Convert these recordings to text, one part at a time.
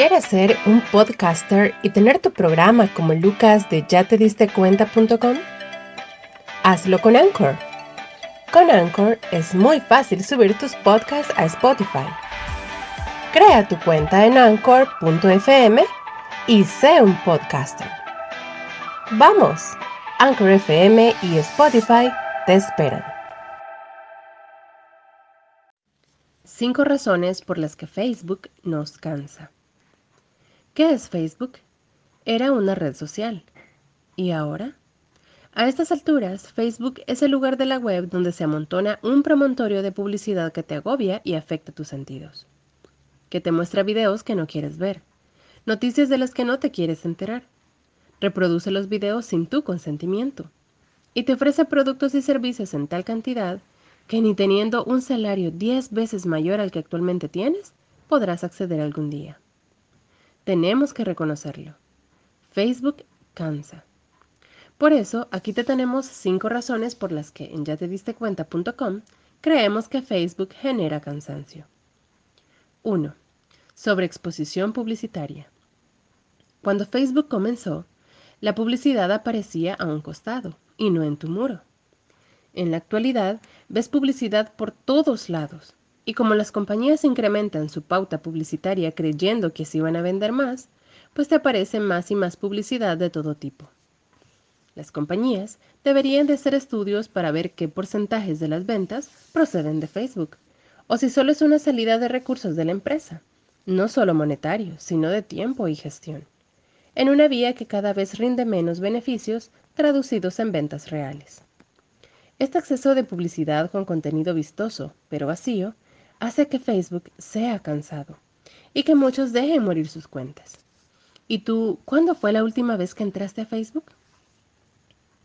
¿Quieres ser un podcaster y tener tu programa como Lucas de ya te diste cuenta.com? Hazlo con Anchor. Con Anchor es muy fácil subir tus podcasts a Spotify. Crea tu cuenta en anchor.fm y sé un podcaster. Vamos, Anchor FM y Spotify te esperan. 5 razones por las que Facebook nos cansa. ¿Qué es Facebook? Era una red social. ¿Y ahora? A estas alturas, Facebook es el lugar de la web donde se amontona un promontorio de publicidad que te agobia y afecta tus sentidos. Que te muestra videos que no quieres ver, noticias de las que no te quieres enterar. Reproduce los videos sin tu consentimiento. Y te ofrece productos y servicios en tal cantidad que ni teniendo un salario 10 veces mayor al que actualmente tienes, podrás acceder algún día. Tenemos que reconocerlo. Facebook cansa. Por eso, aquí te tenemos cinco razones por las que en ya te diste cuenta.com creemos que Facebook genera cansancio. 1. Sobreexposición publicitaria. Cuando Facebook comenzó, la publicidad aparecía a un costado y no en tu muro. En la actualidad, ves publicidad por todos lados, y como las compañías incrementan su pauta publicitaria creyendo que así van a vender más, pues te aparece más y más publicidad de todo tipo. Las compañías deberían de hacer estudios para ver qué porcentajes de las ventas proceden de Facebook, o si solo es una salida de recursos de la empresa, no solo monetario, sino de tiempo y gestión, en una vía que cada vez rinde menos beneficios traducidos en ventas reales. Este exceso de publicidad con contenido vistoso, pero vacío, hace que Facebook sea cansado y que muchos dejen morir sus cuentas. ¿Y tú, cuándo fue la última vez que entraste a Facebook?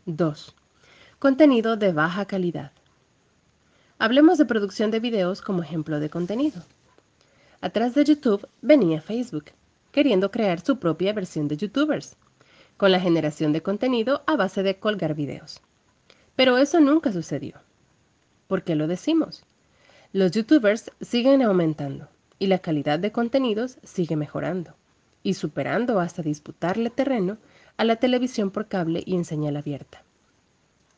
2. Contenido de baja calidad. Hablemos de producción de videos como ejemplo de contenido. Atrás de YouTube venía Facebook, queriendo crear su propia versión de YouTubers, con la generación de contenido a base de colgar videos. Pero eso nunca sucedió. ¿Por qué lo decimos? Los youtubers siguen aumentando y la calidad de contenidos sigue mejorando y superando hasta disputarle terreno a la televisión por cable y en señal abierta.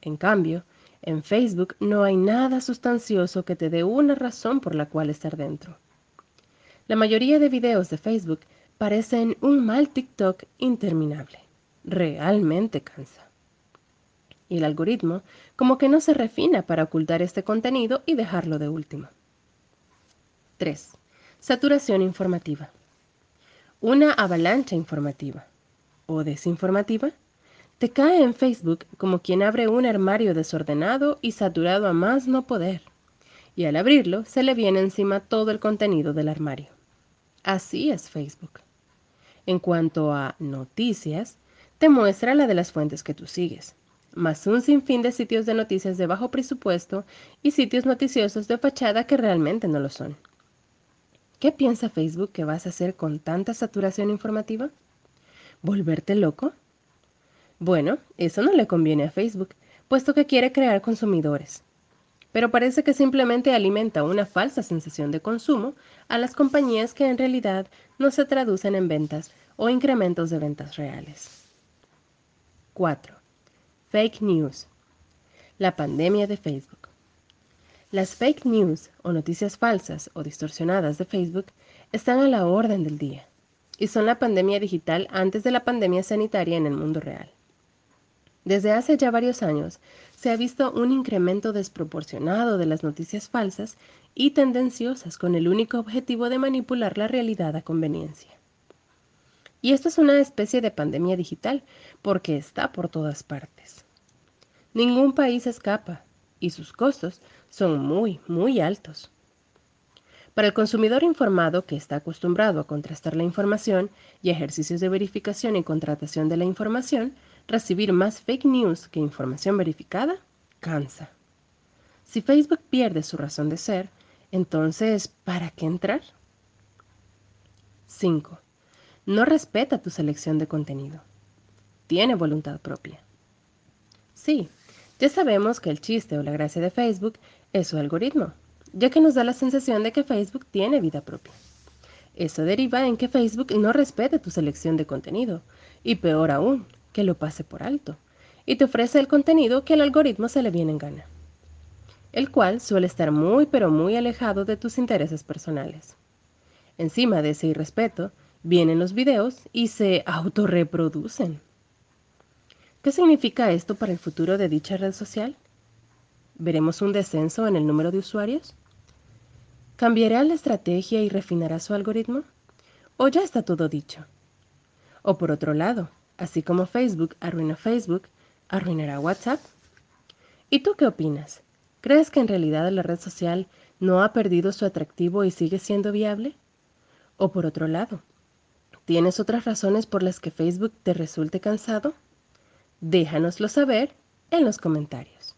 En cambio, en Facebook no hay nada sustancioso que te dé una razón por la cual estar dentro. La mayoría de videos de Facebook parecen un mal TikTok interminable. Realmente cansa y el algoritmo como que no se refina para ocultar este contenido y dejarlo de último. 3. Saturación informativa. Una avalancha informativa o desinformativa te cae en Facebook como quien abre un armario desordenado y saturado a más no poder, y al abrirlo se le viene encima todo el contenido del armario. Así es Facebook. En cuanto a noticias, te muestra la de las fuentes que tú sigues, más un sinfín de sitios de noticias de bajo presupuesto y sitios noticiosos de fachada que realmente no lo son. ¿Qué piensa Facebook que vas a hacer con tanta saturación informativa? ¿Volverte loco? Bueno, eso no le conviene a Facebook, puesto que quiere crear consumidores. Pero parece que simplemente alimenta una falsa sensación de consumo a las compañías que en realidad no se traducen en ventas o incrementos de ventas reales. 4. Fake News. La pandemia de Facebook. Las fake news o noticias falsas o distorsionadas de Facebook están a la orden del día y son la pandemia digital antes de la pandemia sanitaria en el mundo real. Desde hace ya varios años se ha visto un incremento desproporcionado de las noticias falsas y tendenciosas con el único objetivo de manipular la realidad a conveniencia. Y esto es una especie de pandemia digital porque está por todas partes. Ningún país escapa y sus costos son muy, muy altos. Para el consumidor informado que está acostumbrado a contrastar la información y ejercicios de verificación y contratación de la información, recibir más fake news que información verificada cansa. Si Facebook pierde su razón de ser, entonces, ¿para qué entrar? 5 no respeta tu selección de contenido. Tiene voluntad propia. Sí, ya sabemos que el chiste o la gracia de Facebook es su algoritmo, ya que nos da la sensación de que Facebook tiene vida propia. Eso deriva en que Facebook no respete tu selección de contenido, y peor aún, que lo pase por alto, y te ofrece el contenido que al algoritmo se le viene en gana, el cual suele estar muy pero muy alejado de tus intereses personales. Encima de ese irrespeto, vienen los videos y se autorreproducen. ¿Qué significa esto para el futuro de dicha red social? ¿Veremos un descenso en el número de usuarios? ¿Cambiará la estrategia y refinará su algoritmo? ¿O ya está todo dicho? O por otro lado, así como Facebook arruina Facebook, ¿arruinará WhatsApp? ¿Y tú qué opinas? ¿Crees que en realidad la red social no ha perdido su atractivo y sigue siendo viable? O por otro lado, ¿tienes otras razones por las que Facebook te resulte cansado? Déjanoslo saber en los comentarios.